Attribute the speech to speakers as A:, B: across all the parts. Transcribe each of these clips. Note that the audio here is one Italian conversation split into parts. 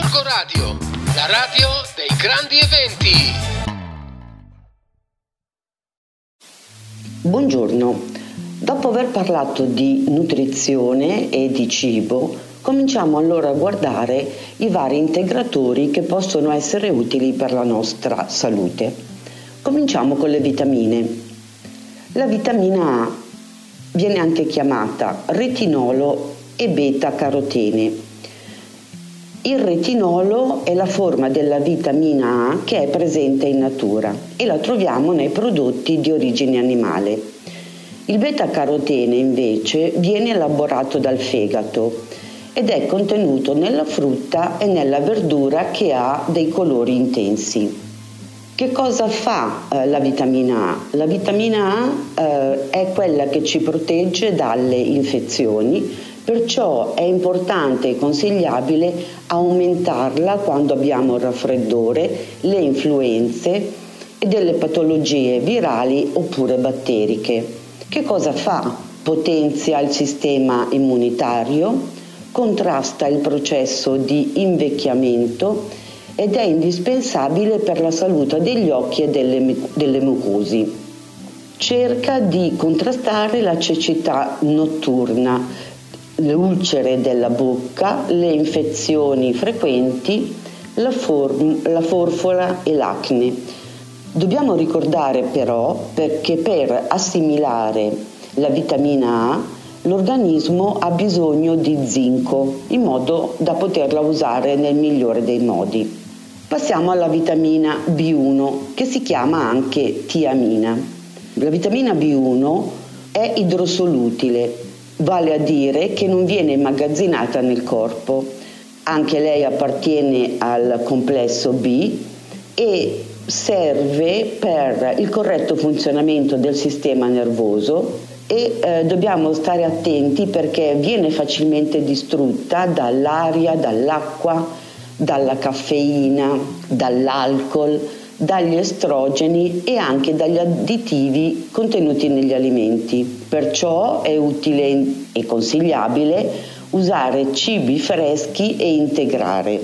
A: Gorgo Radio, la radio dei grandi eventi.
B: Buongiorno, dopo aver parlato di nutrizione e di cibo, cominciamo allora a guardare i vari integratori che possono essere utili per la nostra salute. Cominciamo con le vitamine. La vitamina A viene anche chiamata retinolo e beta-carotene il retinolo è la forma della vitamina A che è presente in natura e la troviamo nei prodotti di origine animale. Il beta-carotene invece viene elaborato dal fegato ed è contenuto nella frutta e nella verdura che ha dei colori intensi. Che cosa fa eh, la vitamina A? La vitamina A eh, è quella che ci protegge dalle infezioni, Perciò è importante e consigliabile aumentarla quando abbiamo il raffreddore, le influenze e delle patologie virali oppure batteriche. Che cosa fa? Potenzia il sistema immunitario, contrasta il processo di invecchiamento ed è indispensabile per la salute degli occhi e delle, delle mucosi. Cerca di contrastare la cecità notturna, le ulcere della bocca, le infezioni frequenti, la, form- la forfola e l'acne. Dobbiamo ricordare però che per assimilare la vitamina A l'organismo ha bisogno di zinco in modo da poterla usare nel migliore dei modi. Passiamo alla vitamina B1 che si chiama anche tiamina. La vitamina B1 è idrosolutile vale a dire che non viene immagazzinata nel corpo. Anche lei appartiene al complesso B e serve per il corretto funzionamento del sistema nervoso e eh, dobbiamo stare attenti perché viene facilmente distrutta dall'aria, dall'acqua, dalla caffeina, dall'alcol, dagli estrogeni e anche dagli additivi contenuti negli alimenti. Perciò è utile e consigliabile usare cibi freschi e integrare.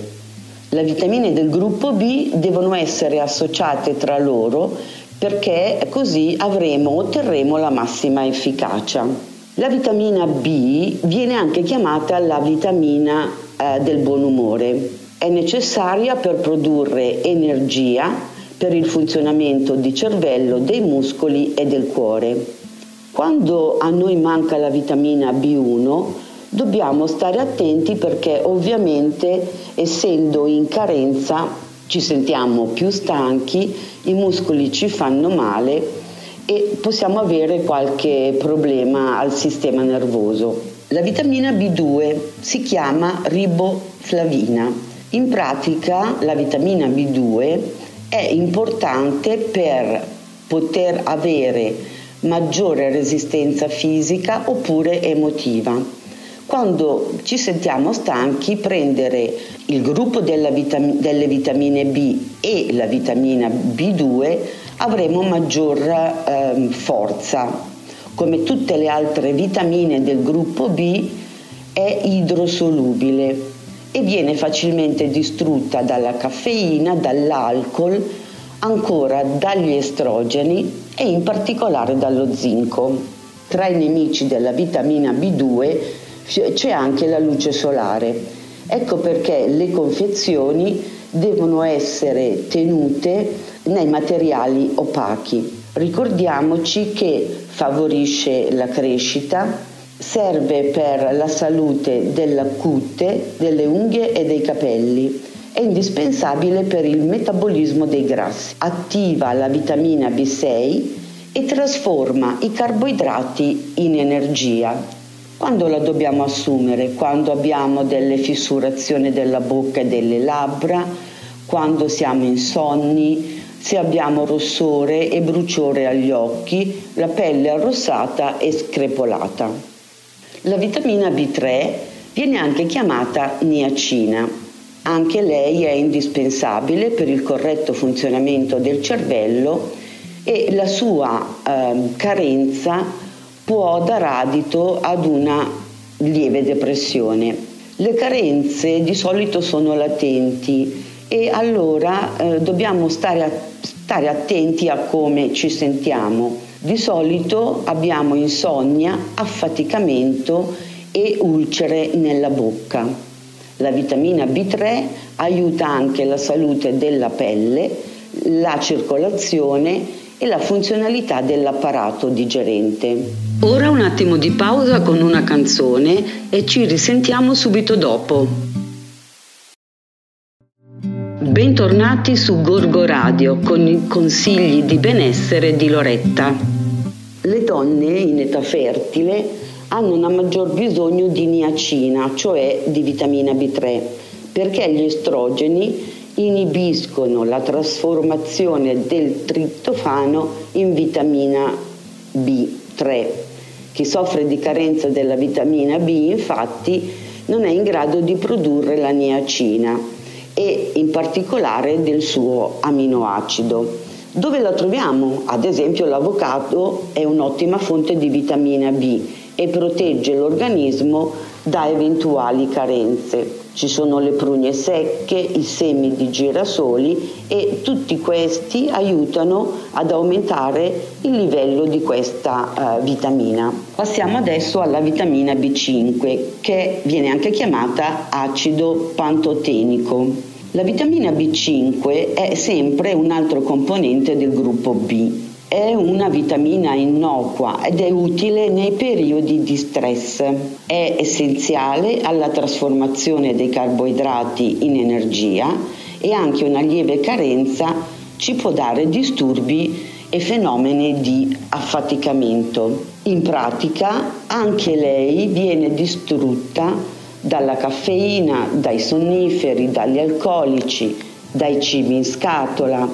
B: Le vitamine del gruppo B devono essere associate tra loro perché così avremo, otterremo la massima efficacia. La vitamina B viene anche chiamata la vitamina eh, del buon umore. È necessaria per produrre energia per il funzionamento di cervello, dei muscoli e del cuore. Quando a noi manca la vitamina B1 dobbiamo stare attenti perché ovviamente essendo in carenza ci sentiamo più stanchi, i muscoli ci fanno male e possiamo avere qualche problema al sistema nervoso. La vitamina B2 si chiama riboflavina. In pratica la vitamina B2 è importante per poter avere maggiore resistenza fisica oppure emotiva. Quando ci sentiamo stanchi, prendere il gruppo vitam- delle vitamine B e la vitamina B2 avremo maggior eh, forza. Come tutte le altre vitamine del gruppo B è idrosolubile e viene facilmente distrutta dalla caffeina, dall'alcol, ancora dagli estrogeni e in particolare dallo zinco. Tra i nemici della vitamina B2 c'è anche la luce solare. Ecco perché le confezioni devono essere tenute nei materiali opachi. Ricordiamoci che favorisce la crescita, serve per la salute della cute, delle unghie e dei capelli. È indispensabile per il metabolismo dei grassi. Attiva la vitamina B6 e trasforma i carboidrati in energia. Quando la dobbiamo assumere? Quando abbiamo delle fissurazioni della bocca e delle labbra, quando siamo insonni, se abbiamo rossore e bruciore agli occhi, la pelle arrossata e screpolata. La vitamina B3 viene anche chiamata niacina. Anche lei è indispensabile per il corretto funzionamento del cervello e la sua eh, carenza può dar adito ad una lieve depressione. Le carenze di solito sono latenti e allora eh, dobbiamo stare, a, stare attenti a come ci sentiamo. Di solito abbiamo insonnia, affaticamento e ulcere nella bocca. La vitamina B3 aiuta anche la salute della pelle, la circolazione e la funzionalità dell'apparato digerente. Ora un attimo di pausa con una canzone e ci risentiamo subito dopo. Bentornati su Gorgo Radio con i consigli di benessere di Loretta. Le donne in età fertile hanno un maggior bisogno di niacina, cioè di vitamina B3, perché gli estrogeni inibiscono la trasformazione del triptofano in vitamina B3. Chi soffre di carenza della vitamina B infatti non è in grado di produrre la niacina e in particolare del suo aminoacido. Dove la troviamo? Ad esempio l'avocado è un'ottima fonte di vitamina B e protegge l'organismo da eventuali carenze ci sono le prugne secche, i semi di girasoli e tutti questi aiutano ad aumentare il livello di questa uh, vitamina. Passiamo adesso alla vitamina B5 che viene anche chiamata acido pantotenico. La vitamina B5 è sempre un altro componente del gruppo B è una vitamina innocua ed è utile nei periodi di stress. È essenziale alla trasformazione dei carboidrati in energia e anche una lieve carenza ci può dare disturbi e fenomeni di affaticamento. In pratica anche lei viene distrutta dalla caffeina, dai sonniferi, dagli alcolici, dai cibi in scatola,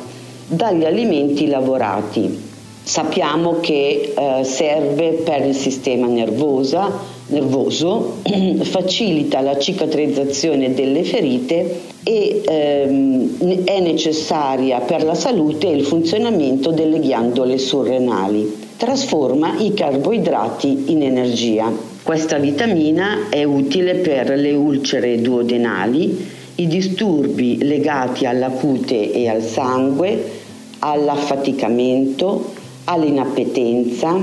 B: dagli alimenti lavorati. Sappiamo che eh, serve per il sistema nervosa, nervoso, facilita la cicatrizzazione delle ferite e ehm, è necessaria per la salute e il funzionamento delle ghiandole surrenali. Trasforma i carboidrati in energia. Questa vitamina è utile per le ulcere duodenali, i disturbi legati alla cute e al sangue, all'affaticamento, all'inappetenza,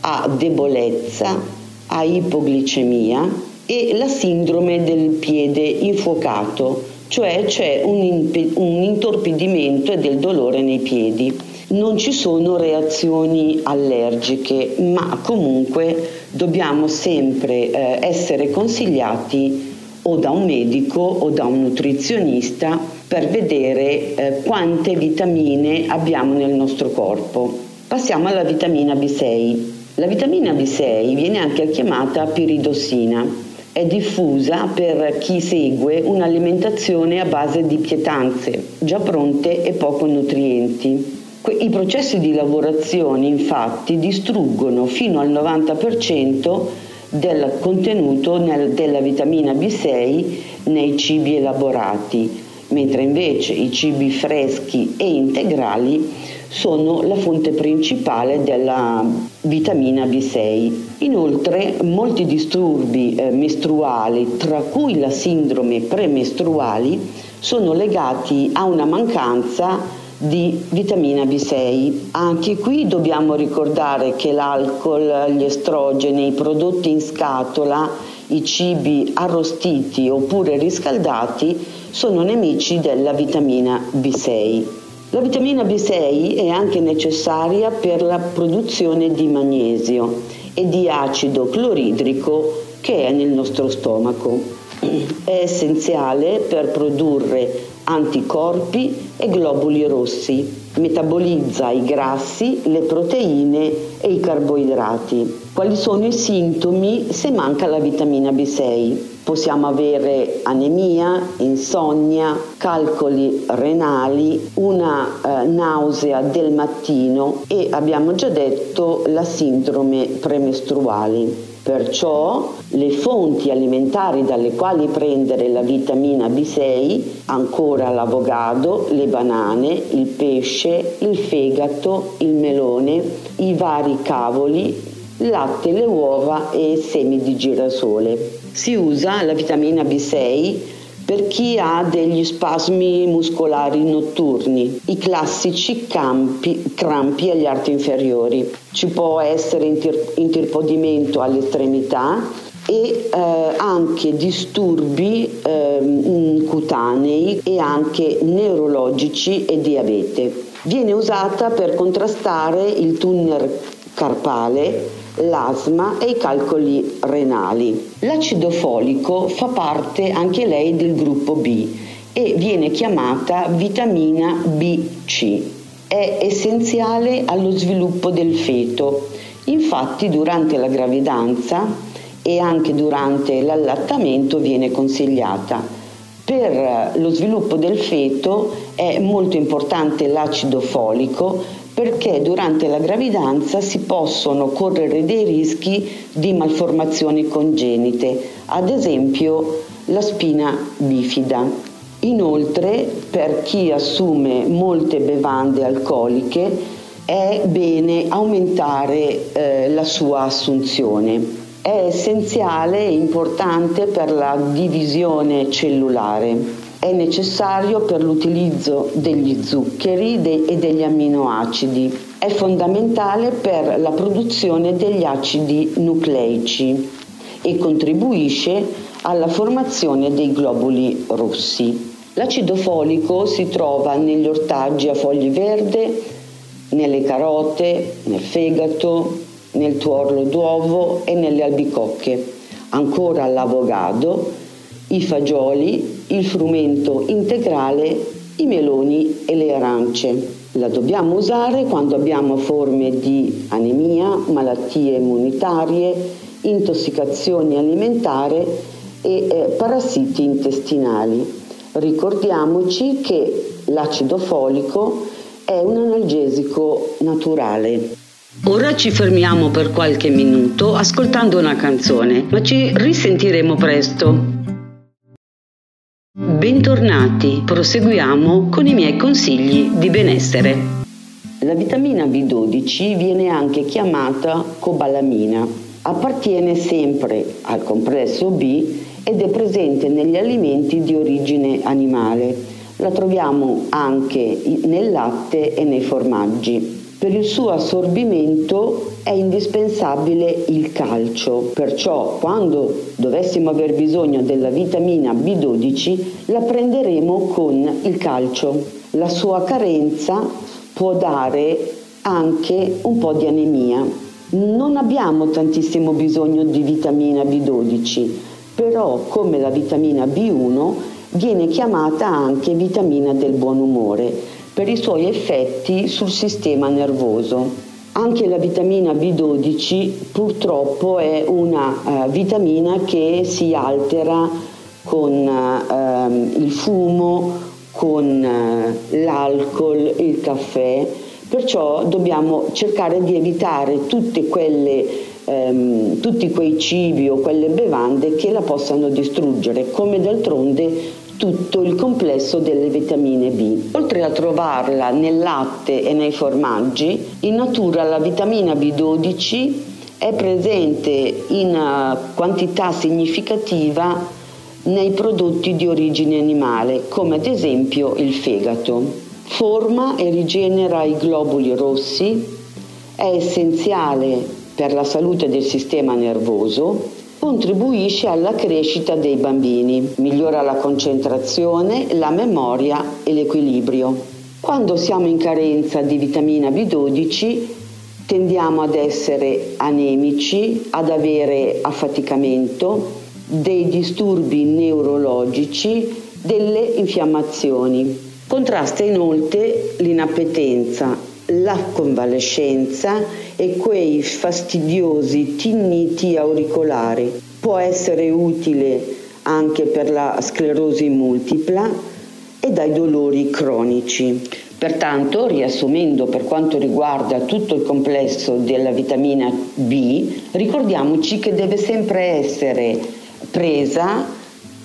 B: a debolezza, a ipoglicemia e la sindrome del piede infuocato, cioè c'è un, imp- un intorpidimento e del dolore nei piedi. Non ci sono reazioni allergiche, ma comunque dobbiamo sempre eh, essere consigliati o da un medico o da un nutrizionista per vedere eh, quante vitamine abbiamo nel nostro corpo. Passiamo alla vitamina B6. La vitamina B6 viene anche chiamata piridossina. È diffusa per chi segue un'alimentazione a base di pietanze, già pronte e poco nutrienti. I processi di lavorazione infatti distruggono fino al 90% del contenuto nel, della vitamina B6 nei cibi elaborati, mentre invece i cibi freschi e integrali sono la fonte principale della vitamina B6. Inoltre molti disturbi eh, mestruali, tra cui la sindrome premestruali, sono legati a una mancanza di vitamina B6. Anche qui dobbiamo ricordare che l'alcol, gli estrogeni, i prodotti in scatola, i cibi arrostiti oppure riscaldati sono nemici della vitamina B6. La vitamina B6 è anche necessaria per la produzione di magnesio e di acido cloridrico che è nel nostro stomaco. È essenziale per produrre anticorpi e globuli rossi. Metabolizza i grassi, le proteine e i carboidrati. Quali sono i sintomi se manca la vitamina B6? Possiamo avere anemia, insonnia, calcoli renali, una eh, nausea del mattino e abbiamo già detto la sindrome premestruale. Perciò le fonti alimentari dalle quali prendere la vitamina B6, ancora l'avogado, le banane, il pesce, il fegato, il melone, i vari cavoli, latte, le uova e semi di girasole. Si usa la vitamina B6 per chi ha degli spasmi muscolari notturni, i classici campi, crampi agli arti inferiori. Ci può essere intir- intirpidimento all'estremità e eh, anche disturbi eh, cutanei e anche neurologici e diabete. Viene usata per contrastare il tunnel carpale, l'asma e i calcoli renali. L'acido folico fa parte anche lei del gruppo B e viene chiamata vitamina BC. È essenziale allo sviluppo del feto. Infatti durante la gravidanza e anche durante l'allattamento viene consigliata. Per lo sviluppo del feto è molto importante l'acido folico perché durante la gravidanza si possono correre dei rischi di malformazioni congenite, ad esempio la spina bifida. Inoltre, per chi assume molte bevande alcoliche, è bene aumentare eh, la sua assunzione è essenziale e importante per la divisione cellulare. È necessario per l'utilizzo degli zuccheri e degli amminoacidi. È fondamentale per la produzione degli acidi nucleici e contribuisce alla formazione dei globuli rossi. L'acido folico si trova negli ortaggi a foglie verde, nelle carote, nel fegato, nel tuorlo d'uovo e nelle albicocche, ancora l'avogado, i fagioli, il frumento integrale, i meloni e le arance. La dobbiamo usare quando abbiamo forme di anemia, malattie immunitarie, intossicazioni alimentari e eh, parassiti intestinali. Ricordiamoci che l'acido folico è un analgesico naturale. Ora ci fermiamo per qualche minuto ascoltando una canzone, ma ci risentiremo presto. Bentornati, proseguiamo con i miei consigli di benessere. La vitamina B12 viene anche chiamata cobalamina. Appartiene sempre al complesso B ed è presente negli alimenti di origine animale. La troviamo anche nel latte e nei formaggi. Per il suo assorbimento è indispensabile il calcio, perciò quando dovessimo aver bisogno della vitamina B12 la prenderemo con il calcio. La sua carenza può dare anche un po' di anemia. Non abbiamo tantissimo bisogno di vitamina B12, però come la vitamina B1 viene chiamata anche vitamina del buon umore per i suoi effetti sul sistema nervoso. Anche la vitamina B12 purtroppo è una uh, vitamina che si altera con uh, il fumo, con uh, l'alcol, il caffè, perciò dobbiamo cercare di evitare quelle, um, tutti quei cibi o quelle bevande che la possano distruggere, come d'altronde tutto il complesso delle vitamine B. Oltre a trovarla nel latte e nei formaggi, in natura la vitamina B12 è presente in eh, quantità significativa nei prodotti di origine animale, come ad esempio il fegato. Forma e rigenera i globuli rossi, è essenziale per la salute del sistema nervoso, contribuisce alla crescita dei bambini, migliora la concentrazione, la memoria e l'equilibrio. Quando siamo in carenza di vitamina B12 tendiamo ad essere anemici, ad avere affaticamento, dei disturbi neurologici, delle infiammazioni. Contrasta inoltre l'inappetenza, la convalescenza e quei fastidiosi tinniti auricolari. Può essere utile anche per la sclerosi multipla e dai dolori cronici. Pertanto, riassumendo per quanto riguarda tutto il complesso della vitamina B, ricordiamoci che deve sempre essere presa,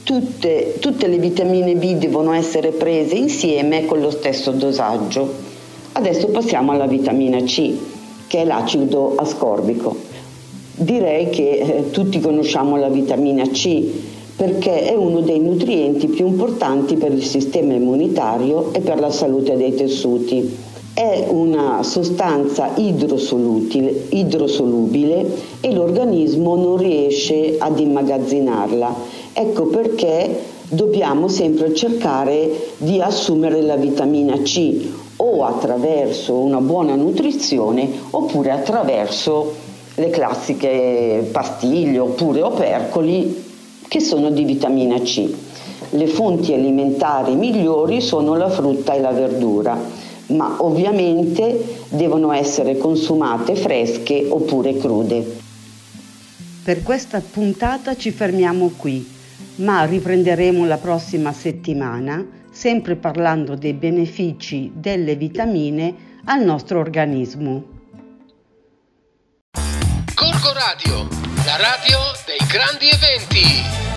B: tutte, tutte le vitamine B devono essere prese insieme con lo stesso dosaggio. Adesso passiamo alla vitamina C, che è l'acido ascorbico. Direi che eh, tutti conosciamo la vitamina C perché è uno dei nutrienti più importanti per il sistema immunitario e per la salute dei tessuti. È una sostanza idrosolubile e l'organismo non riesce ad immagazzinarla. Ecco perché dobbiamo sempre cercare di assumere la vitamina C o attraverso una buona nutrizione oppure attraverso le classiche pastiglie oppure opercoli che sono di vitamina C. Le fonti alimentari migliori sono la frutta e la verdura, ma ovviamente devono essere consumate fresche oppure crude.
C: Per questa puntata ci fermiamo qui, ma riprenderemo la prossima settimana, sempre parlando dei benefici delle vitamine al nostro organismo.
A: Corco Radio, la radio dei grandi eventi.